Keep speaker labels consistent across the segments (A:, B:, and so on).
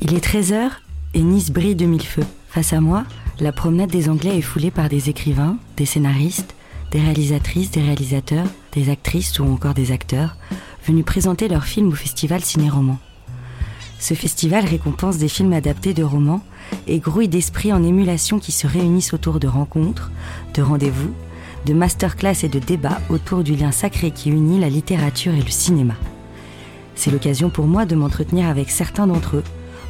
A: Il est 13h et Nice brille de mille feux. Face à moi, la promenade des Anglais est foulée par des écrivains, des scénaristes, des réalisatrices, des réalisateurs, des actrices ou encore des acteurs venus présenter leurs films au festival Ciné-Roman. Ce festival récompense des films adaptés de romans et grouille d'esprits en émulation qui se réunissent autour de rencontres, de rendez-vous, de masterclass et de débats autour du lien sacré qui unit la littérature et le cinéma. C'est l'occasion pour moi de m'entretenir avec certains d'entre eux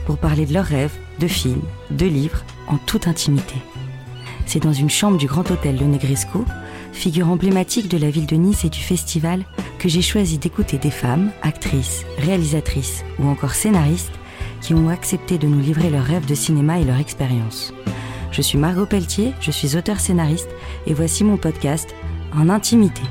A: pour parler de leurs rêves, de films, de livres, en toute intimité. C'est dans une chambre du Grand Hôtel Le Negresco, figure emblématique de la ville de Nice et du festival, que j'ai choisi d'écouter des femmes, actrices, réalisatrices ou encore scénaristes qui ont accepté de nous livrer leurs rêves de cinéma et leur expérience. Je suis Margot Pelletier, je suis auteur-scénariste et voici mon podcast En intimité.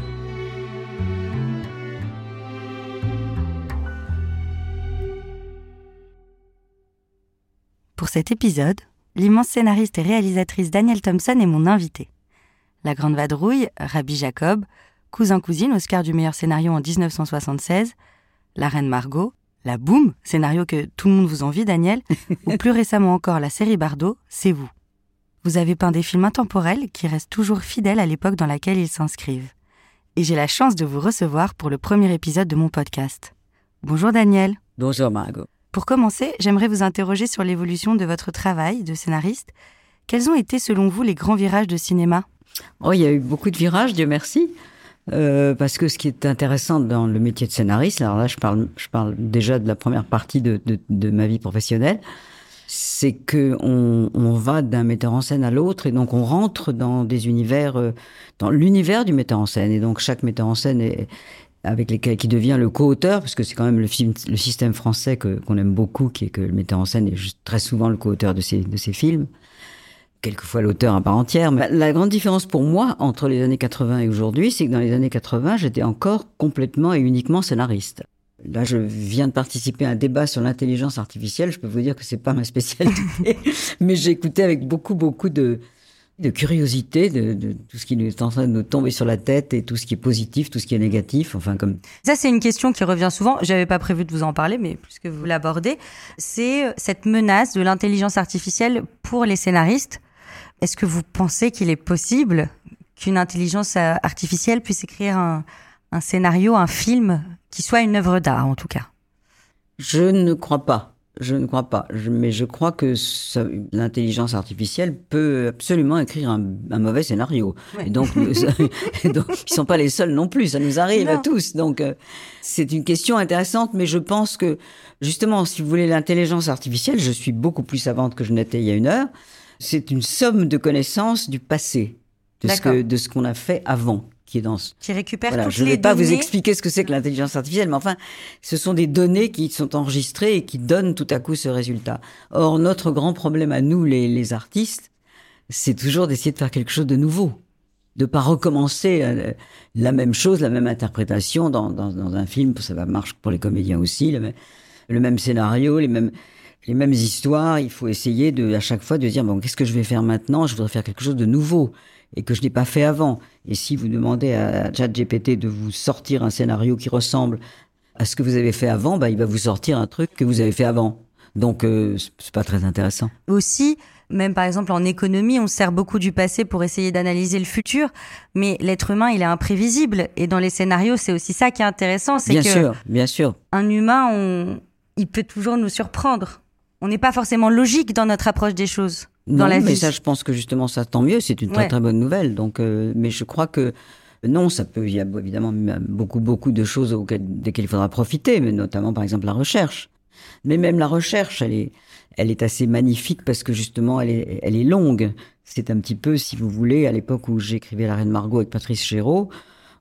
A: Cet épisode, l'immense scénariste et réalisatrice Danielle Thompson est mon invitée. La Grande Vadrouille, Rabbi Jacob, Cousin-cousine, Oscar du meilleur scénario en 1976, La Reine Margot, La Boom, scénario que tout le monde vous envie, Daniel, ou plus récemment encore la série Bardot, C'est vous. Vous avez peint des films intemporels qui restent toujours fidèles à l'époque dans laquelle ils s'inscrivent. Et j'ai la chance de vous recevoir pour le premier épisode de mon podcast. Bonjour Daniel.
B: Bonjour Margot.
A: Pour commencer, j'aimerais vous interroger sur l'évolution de votre travail de scénariste. Quels ont été selon vous les grands virages de cinéma?
B: Oh, il y a eu beaucoup de virages, Dieu merci. Euh, parce que ce qui est intéressant dans le métier de scénariste, alors là je parle, je parle déjà de la première partie de, ma vie professionnelle, c'est que on, on va d'un metteur en scène à l'autre et donc on rentre dans des univers, euh, dans l'univers du metteur en scène et donc chaque metteur en scène est, avec lesquels qui devient le co-auteur, parce que c'est quand même le, film, le système français que, qu'on aime beaucoup, qui est que le metteur en scène est juste très souvent le co-auteur de ces, de ces films, quelquefois l'auteur à part entière. Mais la grande différence pour moi entre les années 80 et aujourd'hui, c'est que dans les années 80, j'étais encore complètement et uniquement scénariste. Là, je viens de participer à un débat sur l'intelligence artificielle. Je peux vous dire que c'est pas ma spécialité, mais écouté avec beaucoup, beaucoup de, de curiosité de, de, tout ce qui est en train de nous tomber sur la tête et tout ce qui est positif, tout ce qui est négatif, enfin comme.
A: Ça c'est une question qui revient souvent. J'avais pas prévu de vous en parler, mais puisque vous l'abordez, c'est cette menace de l'intelligence artificielle pour les scénaristes. Est-ce que vous pensez qu'il est possible qu'une intelligence artificielle puisse écrire un, un scénario, un film qui soit une œuvre d'art en tout cas?
B: Je ne crois pas. Je ne crois pas, je, mais je crois que l'intelligence artificielle peut absolument écrire un, un mauvais scénario. Ouais. Et donc, nous, et donc, ils sont pas les seuls non plus. Ça nous arrive non. à tous. Donc, euh, c'est une question intéressante, mais je pense que justement, si vous voulez l'intelligence artificielle, je suis beaucoup plus savante que je n'étais il y a une heure. C'est une somme de connaissances du passé, de ce que de ce qu'on a fait avant qui est dans ce...
A: qui récupère
B: voilà,
A: toutes
B: je ne vais pas
A: données.
B: vous expliquer ce que c'est que l'intelligence artificielle, mais enfin, ce sont des données qui sont enregistrées et qui donnent tout à coup ce résultat. Or, notre grand problème à nous, les, les artistes, c'est toujours d'essayer de faire quelque chose de nouveau, de pas recommencer euh, la même chose, la même interprétation dans, dans, dans un film. Ça va marche pour les comédiens aussi, le même, le même scénario, les mêmes les mêmes histoires. Il faut essayer de à chaque fois de dire bon, qu'est-ce que je vais faire maintenant? Je voudrais faire quelque chose de nouveau et que je n'ai pas fait avant. Et si vous demandez à ChatGPT de vous sortir un scénario qui ressemble à ce que vous avez fait avant, bah, il va vous sortir un truc que vous avez fait avant. Donc, euh, c'est pas très intéressant.
A: Aussi, même par exemple en économie, on se sert beaucoup du passé pour essayer d'analyser le futur, mais l'être humain, il est imprévisible. Et dans les scénarios, c'est aussi ça qui est intéressant, c'est
B: bien
A: que
B: sûr, bien sûr.
A: un humain, on... il peut toujours nous surprendre. On n'est pas forcément logique dans notre approche des choses
B: non,
A: la
B: mais ça, je pense que justement, ça tant mieux. C'est une très très bonne nouvelle. Donc, euh, mais je crois que non, ça peut. Il y a évidemment beaucoup beaucoup de choses auxquelles, desquelles il faudra profiter, mais notamment par exemple la recherche. Mais même la recherche, elle est elle est assez magnifique parce que justement, elle est elle est longue. C'est un petit peu, si vous voulez, à l'époque où j'écrivais La Reine Margot avec Patrice Chéreau,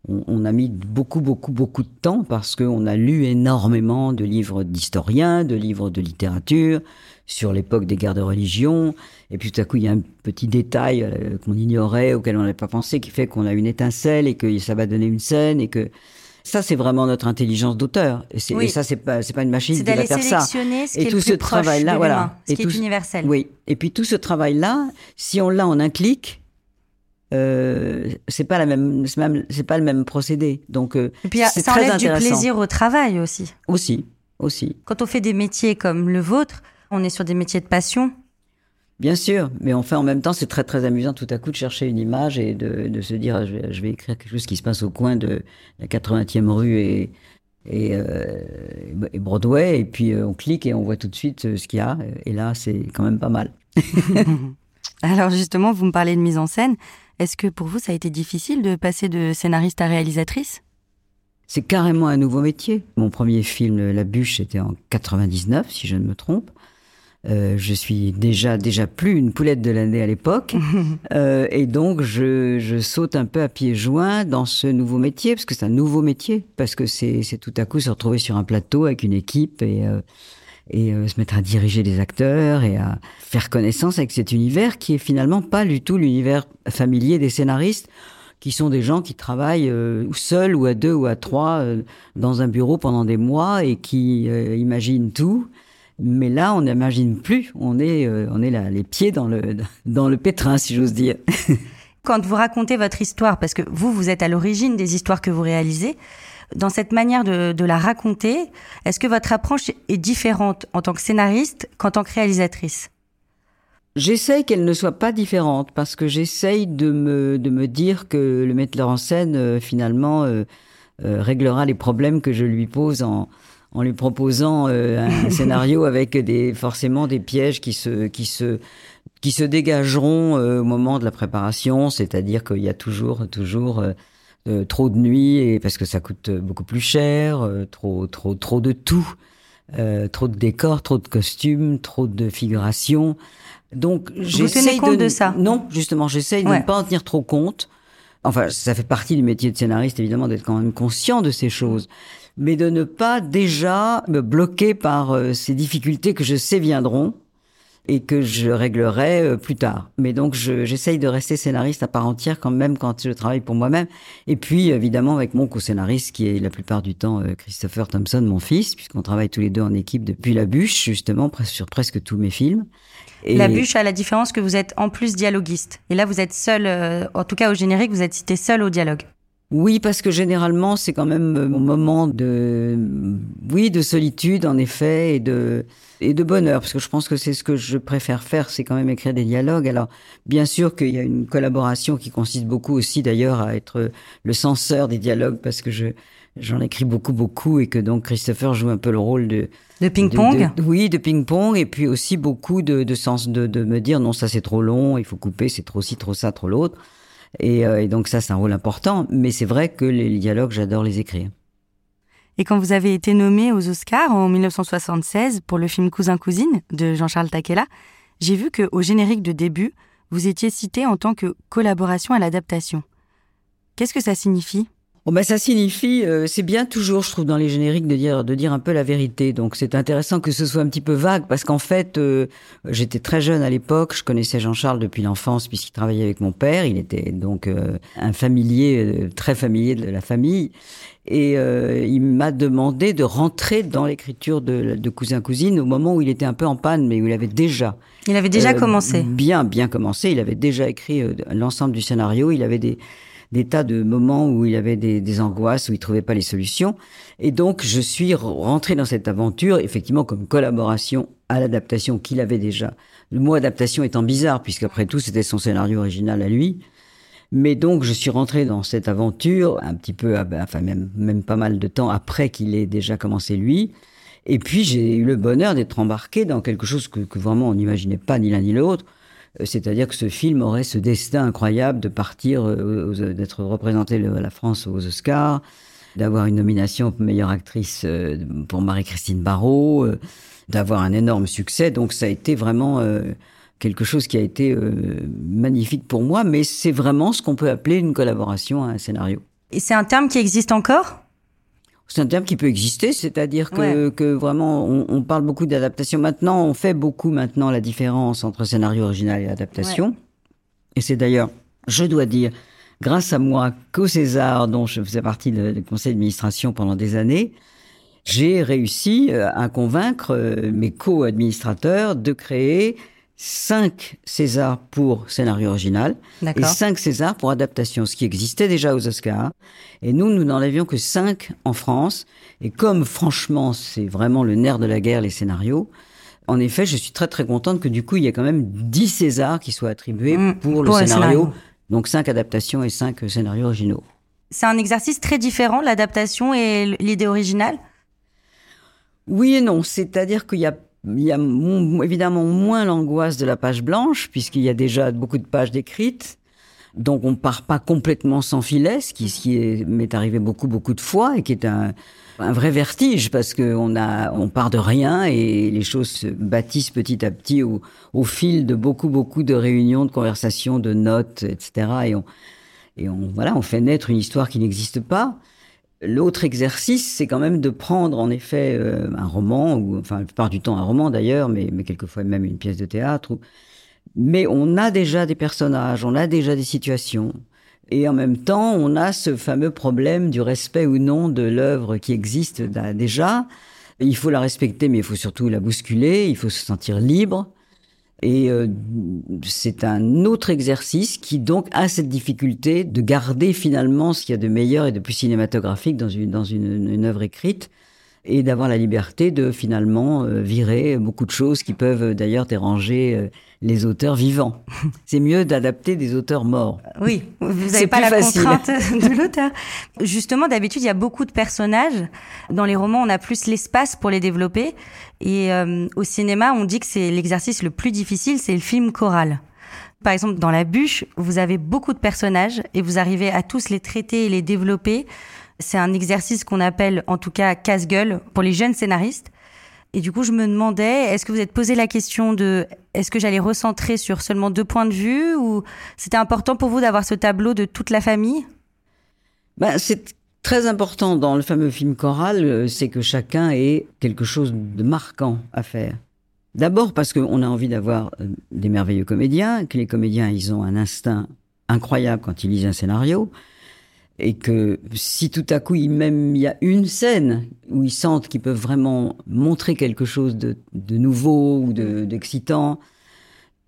B: on, on, a mis beaucoup, beaucoup, beaucoup de temps parce qu'on a lu énormément de livres d'historiens, de livres de littérature sur l'époque des guerres de religion. Et puis tout à coup, il y a un petit détail euh, qu'on ignorait, auquel on n'avait pas pensé, qui fait qu'on a une étincelle et que ça va donner une scène et que ça, c'est vraiment notre intelligence d'auteur. Et,
A: Oui.
B: et ça, c'est pas, c'est pas une machine qui va faire ça.
A: sélectionner ce qui
B: Et
A: est
B: tout ce travail-là, voilà.
A: ce
B: Et
A: qui
B: tout
A: est universel.
B: Oui. Et puis tout ce travail-là, si on l'a en un clic, euh, c'est pas la même, c'est même- c'est pas le même procédé. Donc, euh,
A: Et puis
B: c'est
A: ça
B: très
A: enlève du plaisir au travail aussi.
B: Aussi, aussi.
C: Quand on fait des métiers comme le vôtre, on est sur des métiers de passion.
B: Bien sûr, mais enfin en même temps, c'est très très amusant tout à coup de chercher une image et de, se dire je vais, je vais, écrire quelque chose qui se passe au coin de la 80e rue et, et, euh, et Broadway, et puis euh, on clique et on voit tout de suite euh, ce qu'il y a. Et là, c'est quand même pas mal.
C: Alors justement, vous me parlez de mise en scène. Est-ce que pour vous, ça a été difficile de passer de scénariste à réalisatrice?
B: C'est carrément un nouveau métier. Mon premier film, La Bûche, c'était en 99, si je ne me trompe. Euh, je suis déjà déjà plus une poulette de l'année à l'époque, euh, et donc je, je, saute un peu à pieds joints dans ce nouveau métier parce que c'est un nouveau métier parce que c'est tout à coup se retrouver sur un plateau avec une équipe et euh, et euh, se mettre à diriger des acteurs et à faire connaissance avec cet univers qui est finalement pas du tout l'univers familier des scénaristes qui sont des gens qui travaillent euh, seuls ou à deux ou à trois euh, dans un bureau pendant des mois et qui imaginent tout mais là, on n'imagine plus. On est, euh, on est là, les pieds dans le, dans le pétrin, si j'ose dire.
C: Quand vous racontez votre histoire, parce que vous, vous êtes à l'origine des histoires que vous réalisez, dans cette manière de, de la raconter, est-ce que votre approche est différente en tant que scénariste qu'en tant que réalisatrice?
B: J'essaye qu'elle ne soit pas différente parce que j'essaye de me, de me dire que le metteur en scène, euh, finalement, euh, réglera les problèmes que je lui pose en, en lui proposant euh, un scénario avec des forcément des pièges qui se qui se qui se dégageront euh, au moment de la préparation, c'est-à-dire qu'il y a toujours toujours euh, trop de nuits et parce que ça coûte beaucoup plus cher, trop trop trop de tout, trop de décors, trop de costumes, trop de figurations. Donc
C: j'essaie de, de ça?
B: Non, justement, j'essaye de ne pas en tenir trop compte. Enfin, ça fait partie du métier de scénariste, évidemment, d'être quand même conscient de ces choses mais de ne pas déjà me bloquer par euh, ces difficultés que je sais viendront et que je réglerai euh, plus tard. Mais donc j'essaye de rester scénariste à part entière quand même quand je travaille pour moi-même. Et puis évidemment avec mon co-scénariste qui est la plupart du temps euh, Christopher Thompson, mon fils, puisqu'on travaille tous les deux en équipe depuis La Bûche justement sur presque tous mes films.
C: La Bûche a la différence que vous êtes en plus dialoguiste. Et là vous êtes seul, en tout cas au générique, vous êtes cité seul au dialogue.
B: Oui, parce que généralement, c'est quand même mon moment de, oui, de solitude, en effet, et de, et de bonheur, parce que je pense que c'est ce que je préfère faire, c'est quand même écrire des dialogues. Alors, bien sûr qu'il y a une collaboration qui consiste beaucoup aussi, d'ailleurs, à être le censeur des dialogues, parce que je, j'en écris beaucoup, beaucoup, et que donc Christopher joue un peu le rôle de,
C: de ping-pong.
B: Oui, de ping-pong, et puis aussi beaucoup de, de sens, de, de me dire, non, ça c'est trop long, il faut couper, c'est trop ci, trop ça, trop l'autre. Euh, et, donc ça, c'est un rôle important. Mais c'est vrai que les dialogues, j'adore les écrire.
C: Et quand vous avez été nommé aux Oscars en 1976 pour le film Cousin-Cousine de Jean-Charles Taquella, j'ai vu qu'au générique de début, vous étiez cité en tant que collaboration à l'adaptation. Qu'est-ce que ça signifie?
B: Bon ben ça signifie, euh, c'est bien toujours, je trouve, dans les génériques de dire de dire un peu la vérité. Donc c'est intéressant que ce soit un petit peu vague parce qu'en fait, euh, j'étais très jeune à l'époque, je connaissais Jean-Charles depuis l'enfance puisqu'il travaillait avec mon père. Il était donc euh, un familier, très familier de la famille, et il m'a demandé de rentrer dans l'écriture de, de cousin cousine au moment où il était un peu en panne, mais où il avait déjà
C: il avait déjà commencé.
B: Bien, bien commencé. Il avait déjà écrit l'ensemble du scénario. Il avait des des tas de moments où il avait des, des angoisses, où il trouvait pas les solutions. Et donc, je suis rentré dans cette aventure, effectivement, comme collaboration à l'adaptation qu'il avait déjà. Le mot adaptation étant bizarre, puisqu'après tout, c'était son scénario original à lui. Mais donc, je suis rentré dans cette aventure un petit peu, ah ben, enfin même, même pas mal de temps après qu'il ait déjà commencé lui. Et puis, j'ai eu le bonheur d'être embarqué dans quelque chose que, que vraiment on n'imaginait pas ni l'un ni l'autre. Euh, c'est-à-dire que ce film aurait ce destin incroyable de partir, euh, d'être représenté la France aux Oscars, d'avoir une nomination pour meilleure actrice euh, pour Marie-Christine Barrault, d'avoir un énorme succès. Donc ça a été vraiment quelque chose qui a été magnifique pour moi, mais c'est vraiment ce qu'on peut appeler une collaboration à un scénario.
C: Et c'est un terme qui existe encore?
B: C'est un terme qui peut exister, c'est-à-dire que, que vraiment, on, on parle beaucoup d'adaptation. Maintenant, on fait beaucoup maintenant la différence entre scénario original et adaptation. Et c'est d'ailleurs, je dois dire, grâce à moi qu'au César, dont je faisais partie du conseil d'administration pendant des années, j'ai réussi euh, à convaincre euh, mes co-administrateurs de créer 5 Césars pour scénario original et 5 Césars pour adaptation, ce qui existait déjà aux Oscars. Et nous, nous n'en avions que 5 en France. Et comme franchement, c'est vraiment le nerf de la guerre, les scénarios, en effet, je suis très très contente que du coup, il y ait quand même 10 Césars qui soient attribués mmh, pour, le scénario. Donc 5 adaptations et 5 scénarios originaux.
A: C'est un exercice très différent, l'adaptation et l'idée originale?
B: Oui et non. C'est-à-dire qu'il y a il y a évidemment moins l'angoisse de la page blanche, puisqu'il y a déjà beaucoup de pages décrites. Donc on part pas complètement sans filet, ce qui, m'est arrivé beaucoup beaucoup de fois et qui est un, vrai vertige parce qu'on a on part de rien et les choses se bâtissent petit à petit au, au fil de beaucoup beaucoup de réunions, de conversations, de notes, etc. Et on et on voilà on fait naître une histoire qui n'existe pas. L'autre exercice, c'est quand même de prendre en effet euh, un roman, ou enfin la plupart du temps un roman d'ailleurs, mais, mais quelquefois même une pièce de théâtre. Mais on a déjà des personnages, on a déjà des situations. Et en même temps, on a ce fameux problème du respect ou non de l'œuvre qui existe déjà. Il faut la respecter, mais il faut surtout la bousculer, il faut se sentir libre. Et euh, c'est un autre exercice qui donc a cette difficulté de garder finalement ce qu'il y a de meilleur et de plus cinématographique dans une, dans une, une œuvre écrite et d'avoir la liberté de finalement euh, virer beaucoup de choses qui peuvent d'ailleurs déranger euh, les auteurs vivants. C'est mieux d'adapter des auteurs morts.
A: Oui, vous n'avez pas la contrainte de l'auteur. Justement, d'habitude, il y a beaucoup de personnages. Dans les romans, on a plus l'espace pour les développer. Et euh, au cinéma, on dit que c'est l'exercice le plus difficile, c'est le film choral. Par exemple, dans La Bûche, vous avez beaucoup de personnages et vous arrivez à tous les traiter et les développer. C'est un exercice qu'on appelle en tout cas casse-gueule pour les jeunes scénaristes. Et du coup, je me demandais, est-ce que vous êtes posé la question de est-ce que j'allais recentrer sur seulement deux points de vue ou c'était important pour vous d'avoir ce tableau de toute la famille?
B: Ben, C'est très important dans le fameux film choral, euh, c'est que chacun ait quelque chose de marquant à faire. D'abord parce qu'on a envie d'avoir euh, des merveilleux comédiens, que les comédiens, ils ont un instinct incroyable quand ils lisent un scénario et que si tout à coup il même il y a une scène où ils sentent qu'ils peuvent vraiment montrer quelque chose de, de nouveau ou d'excitant,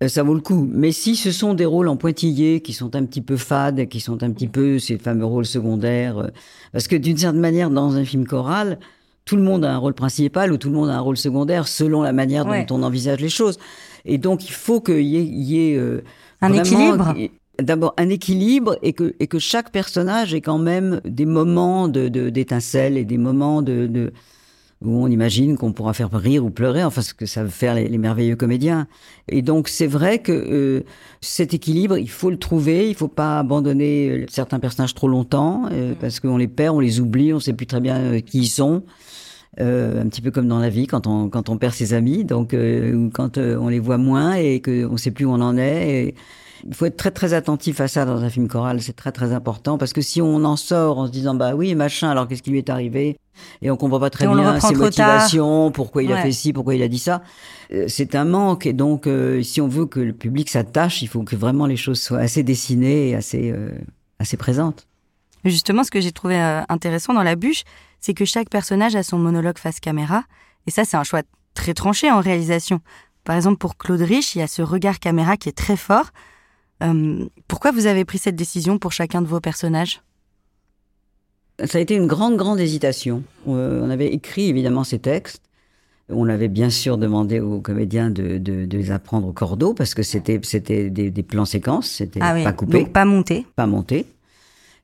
B: euh, ça vaut le coup. Mais si ce sont des rôles en pointillés qui sont un petit peu fades, qui sont un petit peu ces fameux rôles secondaires, euh, parce que d'une certaine manière dans un film choral, tout le monde a un rôle principal ou tout le monde a un rôle secondaire selon la manière dont on envisage les choses. Et donc il faut qu'il y ait, y ait euh,
A: un équilibre
B: d'abord un équilibre et que, et que chaque personnage ait quand même des moments de, d'étincelles et des moments de, de où on imagine qu'on pourra faire rire ou pleurer, enfin ce que ça veut faire les, merveilleux comédiens. Et donc c'est vrai que euh, cet équilibre, il faut le trouver, il faut pas abandonner euh, certains personnages trop longtemps, euh, mm. parce qu'on les perd, on les oublie, on sait plus très bien qui ils sont. un petit peu comme dans la vie quand on quand on perd ses amis, donc ou quand on les voit moins et qu'on sait plus où on en est. Et, il faut être très très attentif à ça dans un film choral, c'est très très important parce que si on en sort en se disant bah oui machin, alors qu'est-ce qui lui est arrivé? Et on comprend pas très bien ses motivations, pourquoi il a fait ci, pourquoi il a dit ça, euh, c'est un manque et donc euh, si on veut que le public s'attache, il faut que vraiment les choses soient assez dessinées et assez euh, assez présentes.
A: Justement, ce que j'ai trouvé intéressant dans la bûche, c'est que chaque personnage a son monologue face caméra et ça c'est un choix très tranché en réalisation. Par exemple, pour Claude Rich, il y a ce regard caméra qui est très fort. Euh, pourquoi vous avez pris cette décision pour chacun de vos personnages?
B: Ça a été une grande, grande hésitation. Euh, on avait écrit évidemment ces textes. On avait bien sûr demandé aux comédiens de, les apprendre au cordeau parce que c'était c'était des, plans séquences, c'était ah pas coupé,
A: donc pas monté,
B: pas monté.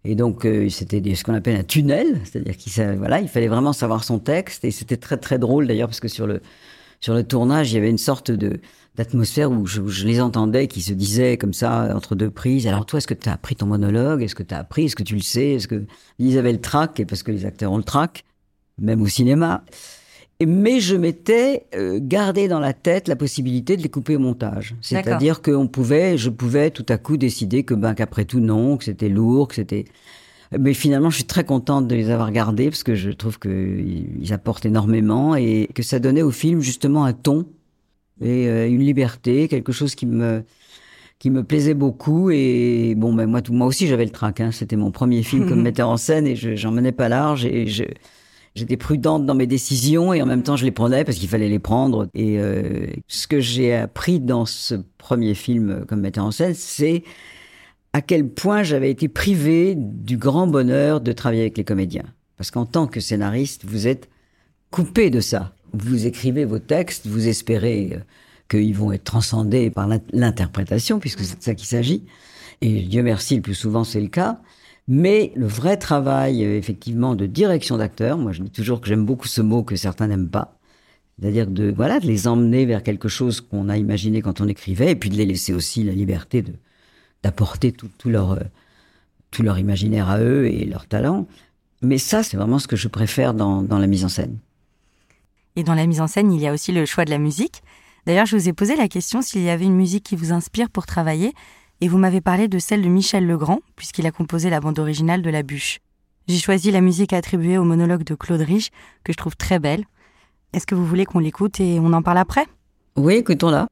B: Et donc euh, c'était ce qu'on appelle un tunnel, c'est-à-dire qu'il voilà, il fallait vraiment savoir son texte et c'était très très drôle d'ailleurs parce que sur le sur le tournage il y avait une sorte de d'atmosphère où je, les entendais qui se disaient comme ça entre deux prises. Alors toi, est-ce que tu as appris ton monologue? Est-ce que tu as appris? Est-ce que tu le sais? Est-ce que ils avaient le trac? Et parce que les acteurs ont le trac, même au cinéma. Mais je m'étais euh, gardé dans la tête la possibilité de les couper au montage. C'est-à-dire qu'on pouvait, je pouvais tout à coup décider que ben qu'après tout non, que c'était lourd, que c'était mais finalement, je suis très contente de les avoir gardés parce que je trouve qu'ils apportent énormément et que ça donnait au film justement un ton et euh, une liberté, quelque chose qui me qui me plaisait beaucoup et bon ben moi moi aussi j'avais le trac hein. c'était mon premier film comme metteur en scène et j'en menais pas large et je j'étais prudente dans mes décisions et en même temps je les prenais parce qu'il fallait les prendre. Et euh, ce que j'ai appris dans ce premier film comme metteur en scène, c'est à quel point j'avais été privé du grand bonheur de travailler avec les comédiens. Parce qu'en tant que scénariste, vous êtes coupé de ça. Vous écrivez vos textes, vous espérez euh, qu'ils vont être transcendés par l'interprétation, puisque c'est de ça qu'il s'agit. Et Dieu merci, le plus souvent c'est le cas. Mais le vrai travail, euh, effectivement, de direction d'acteurs, moi je dis toujours que j'aime beaucoup ce mot que certains n'aiment pas, c'est-à-dire de voilà de les emmener vers quelque chose qu'on a imaginé quand on écrivait, et puis de les laisser aussi la liberté de d'apporter tout, tout, leur euh, tout leur imaginaire à eux et leur talent. Mais ça, c'est vraiment ce que je préfère dans, dans la mise en scène.
A: Et dans la mise en scène, il y a aussi le choix de la musique. D'ailleurs, je vous ai posé la question s'il y avait une musique qui vous inspire pour travailler, et vous m'avez parlé de celle de Michel Legrand, puisqu'il a composé la bande originale de La Bûche. J'ai choisi la musique attribuée au monologue de Claude Rich, que je trouve très belle. Est-ce que vous voulez qu'on l'écoute et on en parle après?
B: Oui, écoutons-la.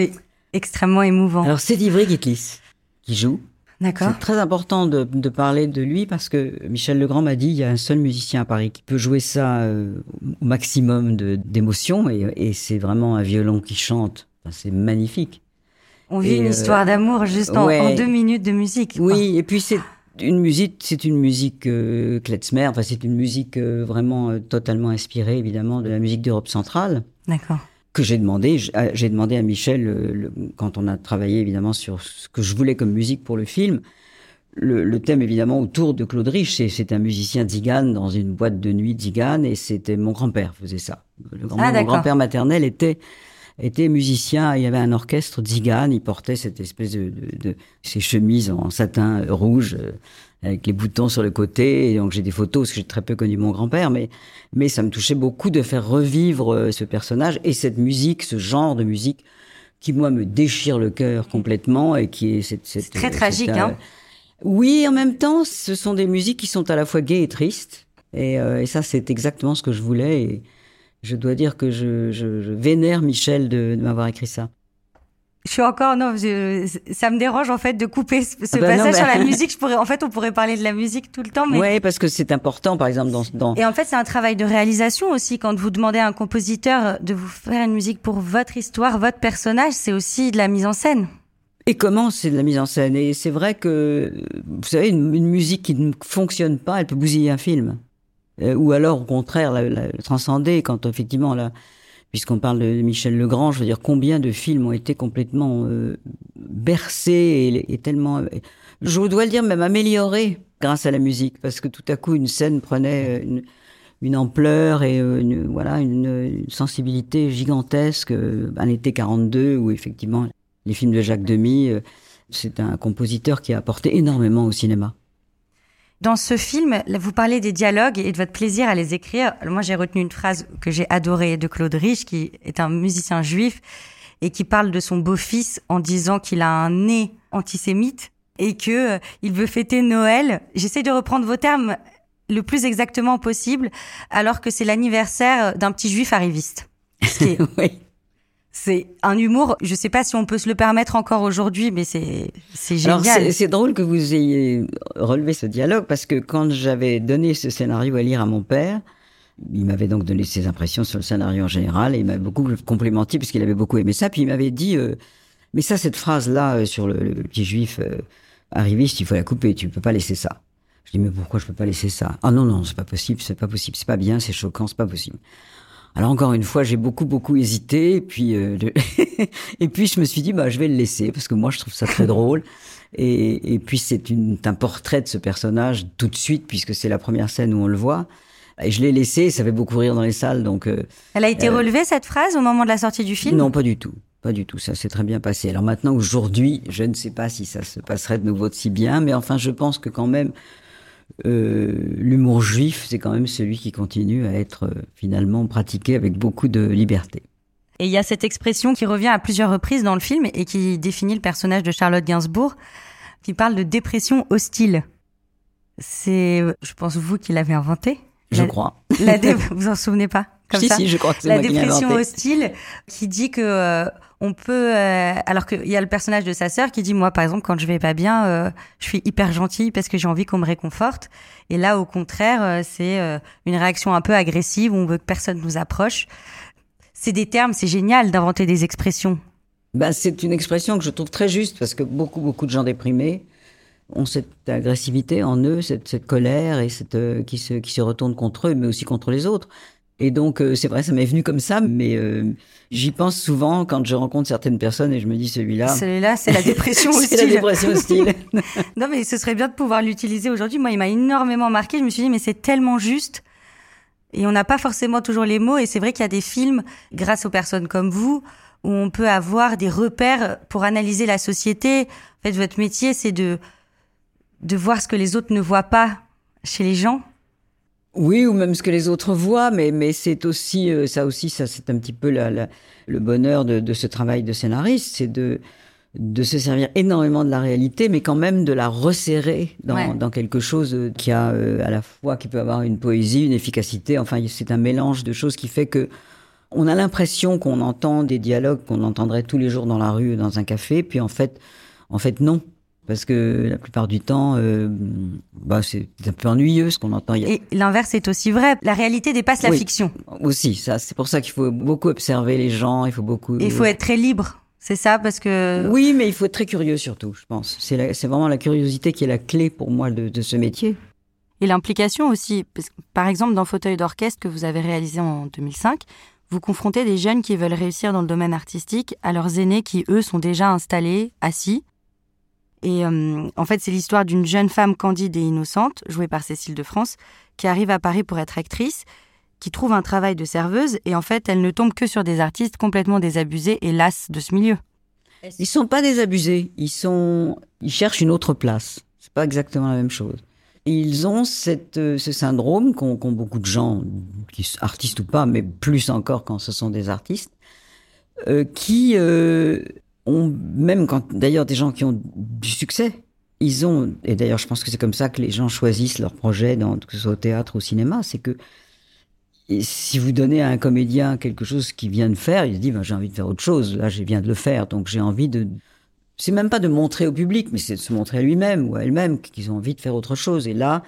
A: C'est extrêmement émouvant.
B: Alors, c'est Ivry Gitlis qui joue.
A: D'accord.
B: C'est très important de, parler de lui parce que Michel Legrand m'a dit il y a un seul musicien à Paris qui peut jouer ça euh, au maximum d'émotion et, c'est vraiment un violon qui chante. c'est magnifique.
A: On vit une euh, histoire d'amour juste en, deux minutes de musique.
B: Oui, et puis c'est une musique, c'est une musique euh, klezmer. Enfin, c'est une musique euh, vraiment totalement inspirée évidemment de la musique d'Europe centrale.
A: D'accord
B: que j'ai demandé. J'ai demandé à Michel, quand on a travaillé évidemment sur ce que je voulais comme musique pour le film, le, thème évidemment autour de Claude Rich, c'est un musicien zigane dans une boîte de nuit zigane et c'était mon grand-père faisait ça. Le grand, ah, mon grand-père maternel était était musicien, il y avait un orchestre zigane, il portait cette espèce de, de, de ces chemises en satin rouge euh, avec les boutons sur le côté. Et donc j'ai des photos parce que j'ai très peu connu mon grand-père, mais mais ça me touchait beaucoup de faire revivre euh, ce personnage et cette musique, ce genre de musique qui moi me déchire le cœur complètement et qui est
A: cette, cette très tragique, hein.
B: Oui, en même temps, ce sont des musiques qui sont à la fois gaies et tristes. Et, et ça, c'est exactement ce que je voulais. Et, je dois dire que je, je, je vénère Michel de, de m'avoir écrit ça.
A: Je suis encore non, ça me dérange en fait de couper ce, ah bah passage sur la musique. Je pourrais, en fait, on pourrait parler de la musique tout le temps. Mais...
B: Ouais, parce que c'est important, par exemple dans, dans.
A: Et en fait, c'est un travail de réalisation aussi. Quand vous demandez à un compositeur de vous faire une musique pour votre histoire, votre personnage, c'est aussi de la mise en scène.
B: Et comment c'est de la mise en scène? Et c'est vrai que, vous savez, une, une musique qui ne fonctionne pas, elle peut bousiller un film. Euh, ou alors au contraire la, la, transcender quand effectivement là puisqu'on parle de Michel Legrand, je veux dire combien de films ont été complètement euh, bercé et, tellement, je dois le dire, même amélioré grâce à la musique, parce que tout à coup une scène prenait une, une ampleur et une, voilà une, sensibilité gigantesque. Un été 42 où effectivement les films de Jacques Demy, c'est un compositeur qui a apporté énormément au cinéma.
A: Dans ce film, vous parlez des dialogues et de votre plaisir à les écrire. Moi, j'ai retenu une phrase que j'ai adorée de Claude Rich, qui est un musicien juif et qui parle de son beau-fils en disant qu'il a un nez antisémite et que euh, il veut fêter Noël. J'essaie de reprendre vos termes le plus exactement possible, alors que c'est l'anniversaire d'un petit juif arriviste. oui. C'est un humour, je sais pas si on peut se le permettre encore aujourd'hui, mais c'est génial.
B: C'est drôle que vous ayez relevé ce dialogue parce que quand j'avais donné ce scénario à lire à mon père, il m'avait donc donné ses impressions sur le scénario en général et il m'a beaucoup complimenté puisqu'il avait beaucoup aimé ça. Puis il m'avait dit, euh, mais ça, cette phrase-là euh, sur le, petit juif euh, arriviste, il faut la couper, tu peux pas laisser ça. Je dis, mais pourquoi je peux pas laisser ça Ah non, non, c'est pas possible, c'est pas possible, c'est pas bien, c'est choquant, c'est pas possible. Alors encore une fois, j'ai beaucoup beaucoup hésité, et puis euh, et puis je me suis dit bah je vais le laisser parce que moi je trouve ça très drôle. Et, et puis c'est un portrait de ce personnage tout de suite puisque c'est la première scène où on le voit. Et je l'ai laissé, ça fait beaucoup rire dans les salles, donc. Euh,
A: Elle a été euh, relevée cette phrase au moment de la sortie du film?
B: Non, pas du tout, pas du tout. Ça s'est très bien passé. Alors maintenant, aujourd'hui, je ne sais pas si ça se passerait de nouveau de si bien, mais enfin, je pense que quand même, euh, l'humour juif, c'est quand même celui qui continue à être euh, finalement pratiqué avec beaucoup de liberté.
A: Et il y a cette expression qui revient à plusieurs reprises dans le film et qui définit le personnage de Charlotte Gainsbourg, qui parle de dépression hostile. C'est, je pense, vous qui l'avez inventé.
B: Je crois.
A: La vous en souvenez pas
B: comme si,
A: ça
B: Si, je crois que c'est
A: La
B: moi
A: dépression hostile qui dit que euh, on peut, euh, alors qu'il y a le personnage de sa sœur qui dit moi par exemple quand je vais pas bien, euh, je suis hyper gentille parce que j'ai envie qu'on me réconforte. Et là au contraire, euh, c'est une réaction un peu agressive où on veut que personne nous approche. C'est des termes, c'est génial d'inventer des expressions.
B: Ben, c'est une expression que je trouve très juste parce que beaucoup beaucoup de gens déprimés ont cette agressivité en eux, cette, cette colère et cette qui se qui se retourne contre eux, mais aussi contre les autres. Et donc, euh, c'est vrai, ça m'est venu comme ça, mais euh, j'y pense souvent quand je rencontre certaines personnes et je me dis celui-là.
A: Celui-là, c'est la dépression hostile.
B: c'est la dépression hostile.
A: non, mais ce serait bien de pouvoir l'utiliser aujourd'hui. Moi, il m'a énormément marqué. Je me suis dit, mais c'est tellement juste. Et on n'a pas forcément toujours les mots. Et c'est vrai qu'il y a des films, grâce aux personnes comme vous, où on peut avoir des repères pour analyser la société. En fait, votre métier, c'est de, de voir ce que les autres ne voient pas chez les gens
B: oui, ou même ce que les autres voient, mais, mais c'est aussi, euh, ça aussi, ça c'est un petit peu la, le bonheur de, de, ce travail de scénariste, c'est de, de se servir énormément de la réalité, mais quand même de la resserrer dans, dans quelque chose qui a euh, à la fois, qui peut avoir une poésie, une efficacité, enfin c'est un mélange de choses qui fait que on a l'impression qu'on entend des dialogues qu'on entendrait tous les jours dans la rue, dans un café, puis en fait, en fait non parce que la plupart du temps, euh, bah, c'est un peu ennuyeux ce qu'on entend.
A: Et l'inverse est aussi vrai. La réalité dépasse la fiction.
B: Aussi, ça, c'est pour ça qu'il faut beaucoup observer les gens. Il faut beaucoup.
A: il faut être très libre. C'est ça, parce que.
B: Oui, mais il faut être très curieux surtout, je pense. C'est vraiment la curiosité qui est la clé pour moi de, de ce métier.
A: Et l'implication aussi. Parce que, par exemple, dans Fauteuil d'orchestre que vous avez réalisé en 2005, vous confrontez des jeunes qui veulent réussir dans le domaine artistique à leurs aînés qui, eux, sont déjà installés, assis, et euh, en fait, c'est l'histoire d'une jeune femme candide et innocente, jouée par Cécile de France, qui arrive à Paris pour être actrice, qui trouve un travail de serveuse, et en fait, elle ne tombe que sur des artistes complètement désabusés et lasses de ce milieu.
B: Ils sont pas désabusés, ils sont, ils cherchent une autre place. C'est pas exactement la même chose. ils ont cette, euh, ce syndrome qu'ont beaucoup de gens, artistes ou pas, mais plus encore quand ce sont des artistes, euh, qui euh, même quand d'ailleurs des gens qui ont du succès, ils ont, et d'ailleurs je pense que c'est comme ça que les gens choisissent leurs projets, que ce soit au théâtre ou au cinéma, c'est que si vous donnez à un comédien quelque chose qu'il vient de faire, il se dit ben, j'ai envie de faire autre chose, là je viens de le faire, donc j'ai envie de... C'est même pas de montrer au public, mais c'est de se montrer à lui-même ou à elle-même qu'ils ont envie de faire autre chose. Et là,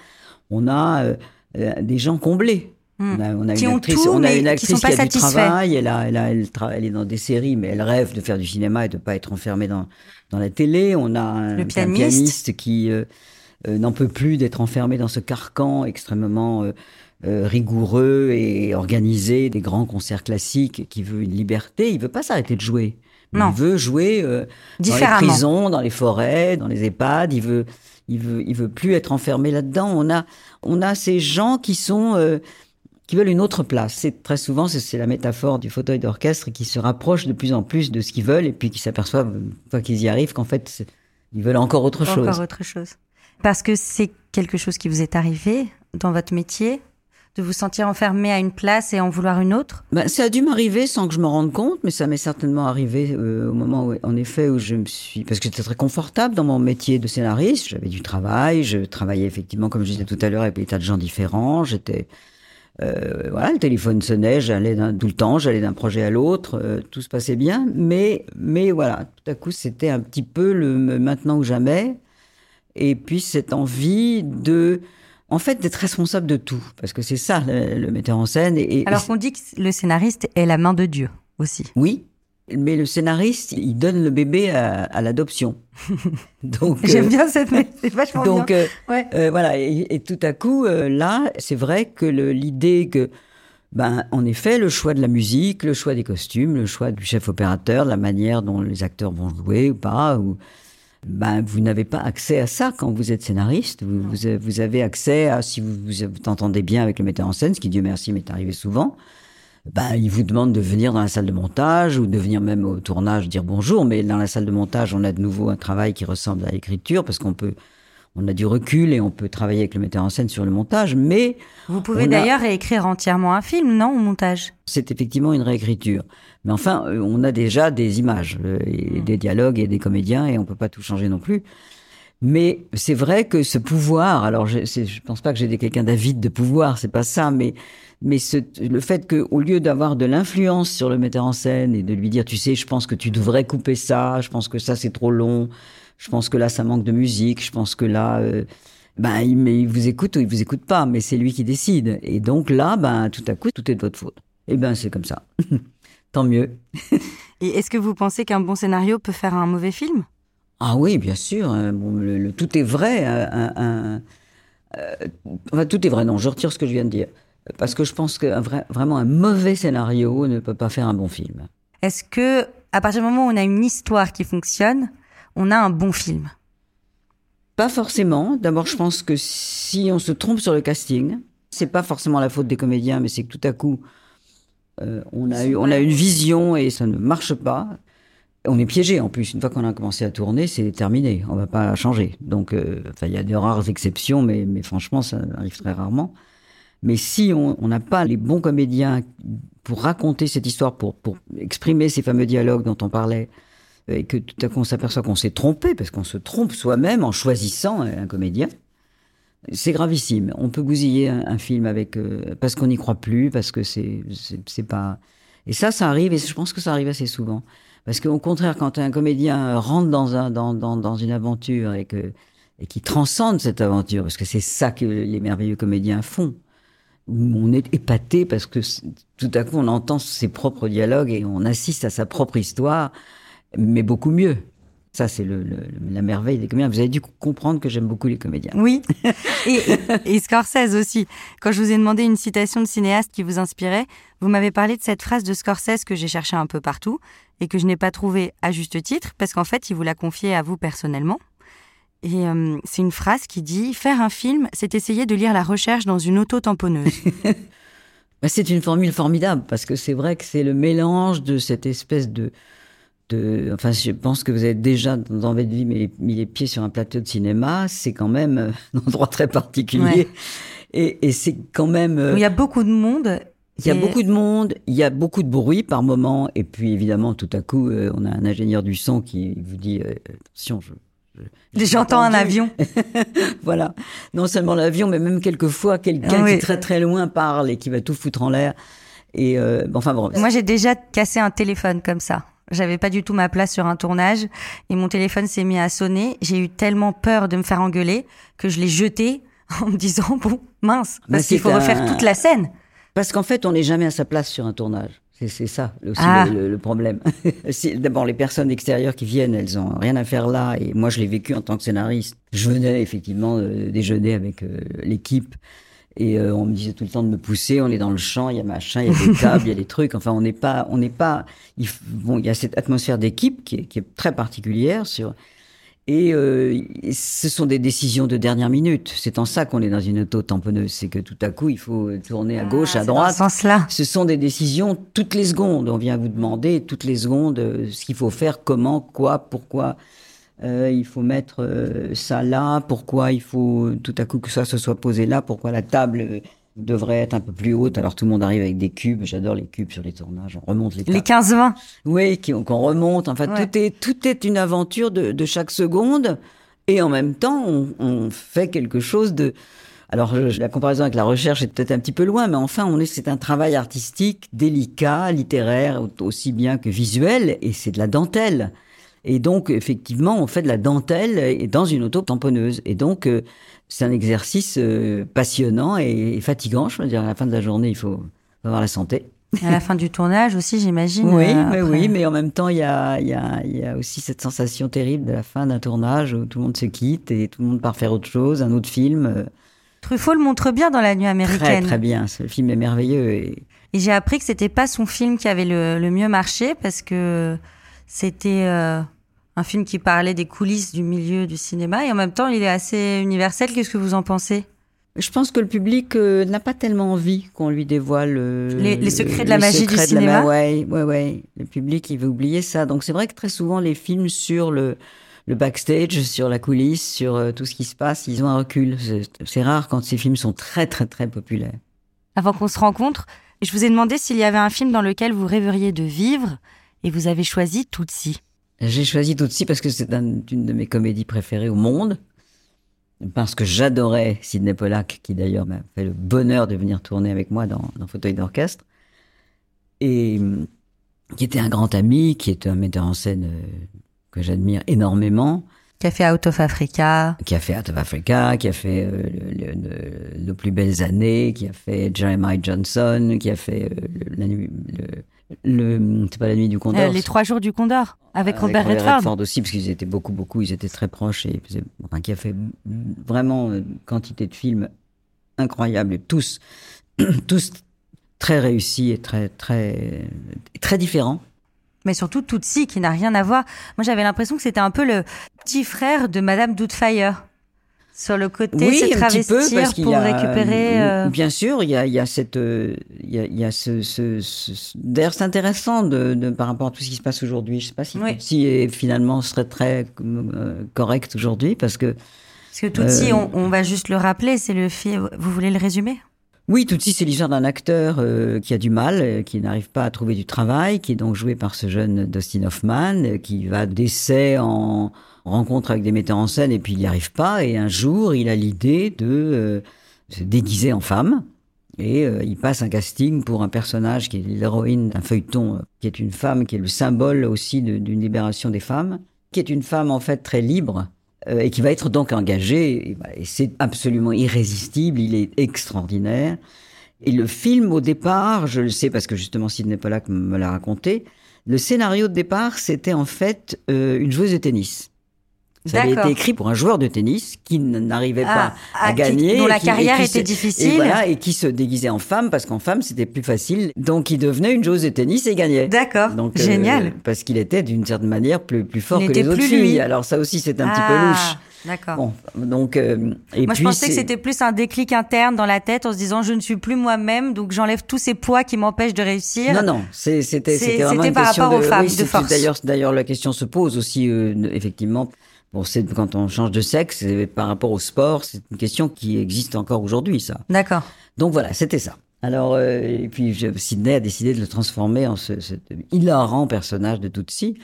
B: on a euh, euh, des gens comblés.
A: On a, une actrice, on a une actrice qui, a du
B: travail, elle, a, elle, a, elle, est dans des séries, mais elle rêve de faire du cinéma et de pas être enfermée dans, dans la télé. On a un, pianiste. qui euh, euh, n'en peut plus d'être enfermé dans ce carcan extrêmement euh, rigoureux et organisé des grands concerts classiques, qui veut une liberté. Il veut pas s'arrêter de jouer, Non. Il veut jouer dans les prisons, dans les forêts, dans les EHPAD. Il veut, il veut, il veut plus être enfermé là-dedans. On a, on a ces gens qui sont, qui veulent une autre place. C'est très souvent, c'est la métaphore du fauteuil d'orchestre qui se rapproche de plus en plus de ce qu'ils veulent et puis qui s'aperçoivent, une fois qu'ils y arrivent, qu'en fait, ils veulent encore autre chose.
A: Encore autre chose. Parce que c'est quelque chose qui vous est arrivé dans votre métier de vous sentir enfermé à une place et en vouloir une autre?
B: Ben, Ça a dû m'arriver sans que je me rende compte, mais ça m'est certainement arrivé euh, au moment où, en effet, où je me suis... Parce que j'étais très confortable dans mon métier de scénariste, j'avais du travail, je travaillais effectivement, comme je disais tout à l'heure, avec des tas de gens différents, j'étais... Euh, voilà, le téléphone sonnait, j'allais tout le temps, j'allais d'un projet à l'autre, euh, tout se passait bien, mais, mais voilà, tout à coup, c'était un petit peu le maintenant ou jamais. Et puis cette envie de en fait, d'être responsable de tout, parce que c'est ça le, metteur en scène. Et,
A: Alors qu'on dit que le scénariste est la main de Dieu aussi.
B: Oui, mais le scénariste, il donne le bébé à, l'adoption.
A: donc j'aime euh, bien cette, c'est vachement
B: donc,
A: bien.
B: Euh, euh, voilà, et, tout à coup, là, c'est vrai que l'idée que, ben, en effet, le choix de la musique, le choix des costumes, le choix du chef opérateur, la manière dont les acteurs vont jouer ou pas, ou ben, vous n'avez pas accès à ça quand vous êtes scénariste. Vous, vous, avez accès à, si vous vous entendez bien avec le metteur en scène, ce qui, Dieu merci, m'est arrivé souvent, ben, il vous demande de venir dans la salle de montage ou de venir même au tournage dire bonjour. Mais dans la salle de montage, on a de nouveau un travail qui ressemble à l'écriture parce qu'on peut, on a du recul et on peut travailler avec le metteur en scène sur le montage. Mais
A: vous pouvez d'ailleurs réécrire entièrement un film, non, au montage?
B: C'est effectivement une réécriture. Mais enfin, euh, on a déjà des images, euh, et des dialogues et des comédiens, et on peut pas tout changer non plus. Mais c'est vrai que ce pouvoir, alors je, je pense pas que j'ai quelqu'un d'avide de pouvoir, c'est pas ça, mais mais ce, le fait que au lieu d'avoir de l'influence sur le metteur en scène et de lui dire, tu sais, je pense que tu devrais couper ça, je pense que ça c'est trop long, je pense que là ça manque de musique, je pense que là, euh, ben il, il, vous écoute ou il vous écoute pas, mais c'est lui qui décide. Et donc là, ben tout à coup, tout est de votre faute. Et eh ben c'est comme ça. tant mieux.
A: Et est-ce que vous pensez qu'un bon scénario peut faire un mauvais film?
B: Ah oui, bien sûr. Hein. le, tout est vrai. Euh, enfin, tout est vrai. Non, je retire ce que je viens de dire. Parce que je pense que vrai, vraiment un mauvais scénario ne peut pas faire un bon film.
A: Est-ce que, à partir du moment où on a une histoire qui fonctionne, on a un bon film?
B: Pas forcément. D'abord, je pense que si on se trompe sur le casting, c'est pas forcément la faute des comédiens, mais c'est que tout à coup, euh, on, a eu, on a une vision et ça ne marche pas. On est piégé en plus. Une fois qu'on a commencé à tourner, c'est terminé. On va pas changer. Donc, euh, il y a de rares exceptions, mais, mais franchement, ça arrive très rarement. Mais si on n'a pas les bons comédiens pour raconter cette histoire, pour, pour exprimer ces fameux dialogues dont on parlait, et que tout à coup on s'aperçoit qu'on s'est trompé, parce qu'on se trompe soi-même en choisissant un comédien, c'est gravissime. On peut bousiller un, film avec euh, parce qu'on n'y croit plus, parce que c'est c'est pas. Et ça, ça arrive et je pense que ça arrive assez souvent. Parce qu'au contraire, quand un comédien rentre dans un dans dans, dans une aventure et que et qui transcende cette aventure, parce que c'est ça que les merveilleux comédiens font, on est épaté parce que tout à coup on entend ses propres dialogues et on assiste à sa propre histoire, mais beaucoup mieux. Ça, c'est la merveille des comédiens. Vous avez dû comprendre que j'aime beaucoup les comédiens.
A: Oui. Et, et, Scorsese aussi. Quand je vous ai demandé une citation de cinéaste qui vous inspirait, vous m'avez parlé de cette phrase de Scorsese que j'ai cherchée un peu partout et que je n'ai pas trouvée à juste titre parce qu'en fait, il vous l'a confiée à vous personnellement. Et euh, c'est une phrase qui dit Faire un film, c'est essayer de lire la recherche dans une auto-tamponneuse.
B: Bah, c'est une formule formidable parce que c'est vrai que c'est le mélange de cette espèce de enfin, je pense que vous avez déjà dans votre vie mis les, pieds sur un plateau de cinéma. C'est quand même euh, un endroit très particulier. Et, c'est quand même.
A: Euh, il y a beaucoup de monde.
B: Il y a beaucoup de monde, il y a beaucoup de bruit par moment, et puis évidemment, tout à coup, on a un ingénieur du son qui vous dit attention, je,
A: J'entends un avion.
B: voilà. Non seulement l'avion, mais même quelquefois quelqu'un qui très très loin parle et qui va tout foutre en l'air. Et enfin bon.
A: Moi, j'ai déjà cassé un téléphone comme ça. J'avais pas du tout ma place sur un tournage et mon téléphone s'est mis à sonner. J'ai eu tellement peur de me faire engueuler que je l'ai jeté en me disant bon mince bah, parce qu'il faut refaire toute la scène.
B: Parce qu'en fait, on n'est jamais à sa place sur un tournage. C'est ça aussi ah. le, problème. D'abord, les personnes extérieures qui viennent, elles ont rien à faire là. Et moi, je l'ai vécu en tant que scénariste. Je venais effectivement euh, déjeuner avec euh, l'équipe Et euh, on me disait tout le temps de me pousser, on est dans le champ, il y a machin, il y a des tables, il y a des trucs. Enfin, on n'est pas, on n'est pas. Il, bon, il y a cette atmosphère d'équipe qui est, qui est, très particulière sur. Et euh, ce sont des décisions de dernière minute. C'est en ça qu'on est dans une auto-tamponneuse. C'est que tout à coup, il faut tourner à gauche,
A: ah,
B: à droite.
A: Dans ce sens-là.
B: Ce sont des décisions toutes les secondes. On vient vous demander toutes les secondes euh, ce qu'il faut faire, comment, quoi, pourquoi. Euh, il faut mettre euh, ça là, pourquoi il faut tout à coup que ça se soit posé là, pourquoi la table devrait être un peu plus haute. Alors tout le monde arrive avec des cubes, j'adore les cubes sur les tournages, on remonte les
A: Les 15-20
B: Oui, qu'on remonte, enfin tout, est, tout est une aventure de, de, chaque seconde, et en même temps on, on fait quelque chose de... Alors la comparaison avec la recherche est peut-être un petit peu loin, mais enfin on est c'est un travail artistique délicat, littéraire aussi bien que visuel, et c'est de la dentelle. Et donc, effectivement, on fait de la dentelle dans une auto-tamponneuse. Et donc, euh, c'est un exercice euh, passionnant et, fatigant. Je veux dire, à la fin de la journée, il faut avoir la santé.
A: À la fin du tournage aussi, j'imagine.
B: Oui, euh, oui, mais en même temps, il y a, y, a, y a aussi cette sensation terrible de la fin d'un tournage où tout le monde se quitte et tout le monde part faire autre chose, un autre film.
A: Truffaut le montre bien dans La Nuit américaine.
B: Très, très bien. Ce film est merveilleux. Et,
A: et j'ai appris que c'était pas son film qui avait le, le mieux marché parce que c'était euh, un film qui parlait des coulisses du milieu du cinéma et en même temps il est assez universel. Qu'est-ce que vous en pensez?
B: Je pense que le public euh, n'a pas tellement envie qu'on lui dévoile euh,
A: les, les, secrets de la magie du cinéma?
B: La, ouais, ouais, ouais. Le public, il veut oublier ça. Donc c'est vrai que très souvent les films sur le le backstage, sur la coulisse, sur euh, tout ce qui se passe, ils ont un recul. C'est rare quand ces films sont très très très populaires.
A: Avant qu'on se rencontre, je vous ai demandé s'il y avait un film dans lequel vous rêveriez de vivre et vous avez choisi Tootsie.
B: J'ai choisi Tootsie parce que c'est une de mes comédies préférées au monde. Parce que j'adorais Sidney Pollack, qui d'ailleurs m'a fait le bonheur de venir tourner avec moi dans, dans Fauteuil d'orchestre. Et qui était un grand ami, qui était un metteur en scène euh, que j'admire énormément.
A: Qui a fait Out of Africa.
B: Qui a fait Out of Africa, qui a fait euh, le, plus belles années, qui a fait Jeremiah Johnson, qui a fait euh, la nuit, le, c'est pas la nuit du Condor.
A: Euh, les trois jours du Condor avec, Robert,
B: Robert Redford. Redford aussi parce qu'ils étaient beaucoup beaucoup, ils étaient très proches et enfin qui a fait vraiment une euh, quantité de films incroyables et tous tous très réussis et très très très différents.
A: Mais surtout Tootsie qui n'a rien à voir. Moi j'avais l'impression que c'était un peu le petit frère de Madame Doubtfire sur le côté
B: oui,
A: se
B: travestir
A: un petit peu, parce pour
B: y a,
A: récupérer euh...
B: bien sûr il y a, il y a cette euh, il y a, il y a ce, ce, ce... d'ailleurs c'est intéressant de, de, par rapport à tout ce qui se passe aujourd'hui je sais pas si
A: oui.
B: si finalement serait très euh, correct aujourd'hui parce que
A: parce que Tootsie euh... on, on, va juste le rappeler c'est le film vous voulez le résumer?
B: Oui, Tootsie, c'est l'histoire d'un acteur euh, qui a du mal, euh, qui n'arrive pas à trouver du travail, qui est donc joué par ce jeune Dustin Hoffman, euh, qui va d'essai en rencontre avec des metteurs en scène et puis il n'y arrive pas. Et un jour, il a l'idée de euh, se déguiser en femme. Et il passe un casting pour un personnage qui est l'héroïne d'un feuilleton, qui est une femme, qui est le symbole aussi d'une libération des femmes, qui est une femme en fait très libre et qui va être donc engagée. Et, et c'est absolument irrésistible, il est extraordinaire. Et le film, au départ, je le sais parce que justement Sidney Pollack me l'a raconté, le scénario de départ, c'était en fait euh, une joueuse de tennis. Ça avait été écrit pour un joueur de tennis qui n'arrivait
A: ah,
B: pas à, gagner.
A: Dont la
B: qui,
A: carrière
B: qui
A: était
B: se,
A: difficile.
B: Et, voilà, et qui se déguisait en femme parce qu'en femme c'était plus facile. Donc il devenait une joueuse de tennis et gagnait.
A: D'accord.
B: Donc
A: Génial.
B: Euh, parce qu'il était d'une certaine manière plus, plus fort
A: il
B: que les autres
A: plus
B: filles.
A: Lui.
B: Alors ça aussi c'est un
A: ah,
B: petit peu louche.
A: D'accord.
B: Bon, donc euh, et
A: moi
B: puis,
A: je pensais que c'était plus un déclic interne dans la tête en se disant je ne suis plus moi-même donc j'enlève tous ces poids qui m'empêchent de réussir.
B: Non non, c'était c'était vraiment une
A: par
B: question
A: rapport
B: de,
A: aux femmes
B: oui,
A: de force.
B: D'ailleurs d'ailleurs la question se pose aussi euh, effectivement Bon, c'est quand on change de sexe, par rapport au sport, c'est une question qui existe encore aujourd'hui, ça.
A: D'accord.
B: Donc voilà, c'était ça. Alors, euh, et puis je, Sidney a décidé de le transformer en ce, ce hilarant personnage de Tutsi.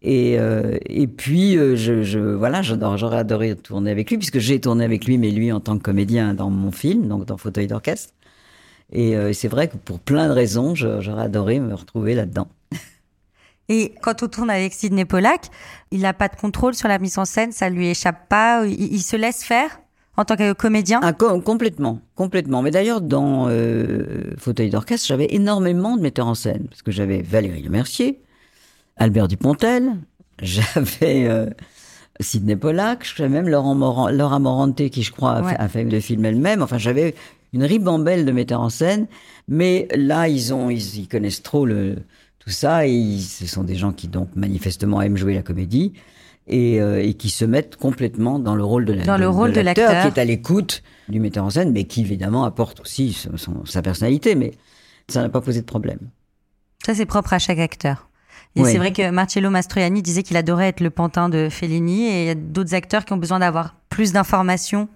B: Et, euh, et puis, euh, je, je, voilà, j'aurais adoré tourner avec lui, puisque j'ai tourné avec lui, mais lui en tant que comédien dans mon film, donc dans Fauteuil d'orchestre. Et euh, c'est vrai que pour plein de raisons, j'aurais adoré me retrouver là-dedans.
A: Et quand on tourne avec Sidney Pollack, il n'a pas de contrôle sur la mise en scène, ça lui échappe pas, il, il se laisse faire en tant que comédien?
B: Ah, com Complètement, complètement. Mais d'ailleurs, dans euh, Fauteuil d'orchestre, j'avais énormément de metteurs en scène, parce que j'avais Valérie Lemercier, Albert Dupontel, j'avais euh, Sidney Pollack, j'avais même Laurent Moran, Laura Morante, qui je crois a, ouais. fait, a fait le film elle-même. Enfin, j'avais une ribambelle de metteurs en scène, mais là, ils ont, ils, connaissent trop le, tout ça et ce sont des gens qui donc manifestement aiment jouer la comédie et, euh, et qui se mettent complètement dans le rôle de
A: l'acteur, le rôle de l'acteur
B: qui est à l'écoute du metteur en scène, mais qui évidemment apporte aussi son, sa personnalité, mais ça n'a pas posé de problème.
A: Ça, c'est propre à chaque acteur. Et c'est vrai que Marcello Mastroianni disait qu'il adorait être le pantin de Fellini et il y a d'autres acteurs qui ont besoin d'avoir plus d'informations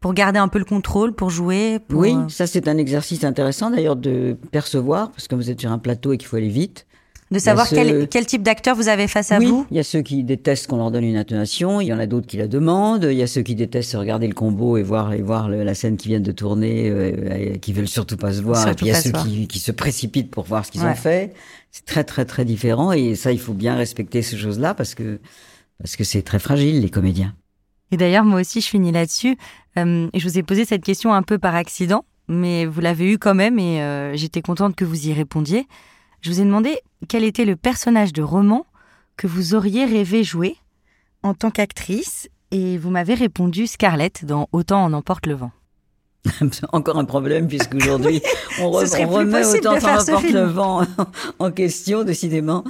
A: pour garder un peu le contrôle, pour jouer.
B: Oui, euh, ça c'est un exercice intéressant d'ailleurs de percevoir, parce que vous êtes sur un plateau et qu'il faut aller vite.
A: De savoir quel, quel, type d'acteur vous avez face à
B: oui,
A: vous
B: Il y a ceux qui détestent qu'on leur donne une intonation, il y en a d'autres qui la demandent, il y a ceux qui détestent regarder le combo et voir, et voir la scène qui vient de tourner, euh, qui veulent surtout pas se voir, et puis il y a ceux qui, qui, se précipitent pour voir ce qu'ils ont fait. C'est très très très différent et ça il faut bien respecter ces choses-là parce que parce que c'est très fragile les comédiens.
A: Et d'ailleurs, moi aussi, je finis là-dessus. Euh, je vous ai posé cette question un peu par accident, mais vous l'avez eu quand même et euh, j'étais contente que vous y répondiez. Je vous ai demandé quel était le personnage de roman que vous auriez rêvé jouer en tant qu'actrice et vous m'avez répondu Scarlett dans Autant en emporte le vent.
B: Encore un problème puisque aujourd'hui on, remet autant en emporte le vent en question décidément.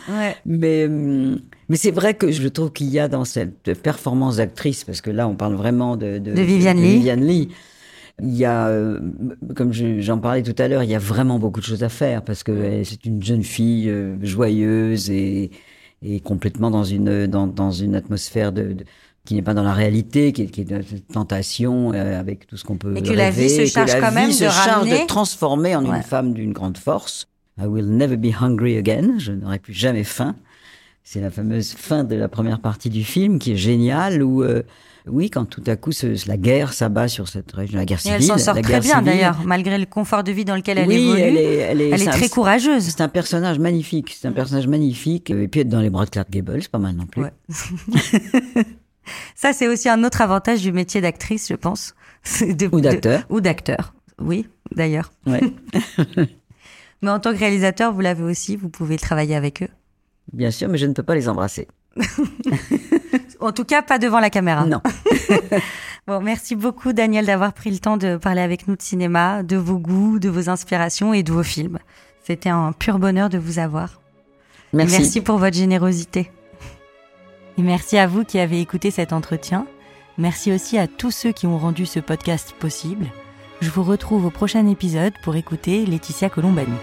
B: Mais hum, mais c'est vrai que je trouve qu'il y a dans cette performance d'actrice, parce que là, on parle vraiment de,
A: de, Viviane,
B: Lee. Il y a, euh, comme j'en parlais tout à l'heure, il y a vraiment beaucoup de choses à faire parce que c'est une jeune fille euh, joyeuse et, et complètement dans une dans, dans une atmosphère de, qui n'est pas dans la réalité, qui est, qui est tentation euh, avec tout ce qu'on peut.
A: Et que la vie se charge quand même
B: se
A: de
B: charge de transformer en une femme d'une grande force. I will never be hungry again. Je n'aurai plus jamais faim. C'est la fameuse fin de la première partie du film qui est géniale où euh, oui, quand tout à coup la guerre s'abat sur cette région, la guerre civile.
A: elle s'en sort très bien d'ailleurs, malgré le confort de vie dans lequel elle
B: évolue.
A: Elle
B: est, elle est,
A: elle est très courageuse.
B: C'est un personnage magnifique. C'est un personnage magnifique. Et puis être dans les bras de Clark Gable, c'est pas mal non plus. Ouais.
A: Ça, c'est aussi un autre avantage du métier d'actrice, je pense.
B: ou d'acteur.
A: Ou d'acteur. Oui, d'ailleurs.
B: Ouais.
A: Mais en tant que réalisateur, vous l'avez aussi. Vous pouvez travailler avec eux.
B: Bien sûr, mais je ne peux pas les embrasser.
A: en tout cas, pas devant la caméra.
B: Non.
A: bon, merci beaucoup, Daniel, d'avoir pris le temps de parler avec nous de cinéma, de vos goûts, de vos inspirations et de vos films. C'était un pur bonheur de vous avoir.
B: Merci.
A: merci pour votre générosité. Et merci à vous qui avez écouté cet entretien. Merci aussi à tous ceux qui ont rendu ce podcast possible. Je vous retrouve au prochain épisode pour écouter Laetitia Colombani.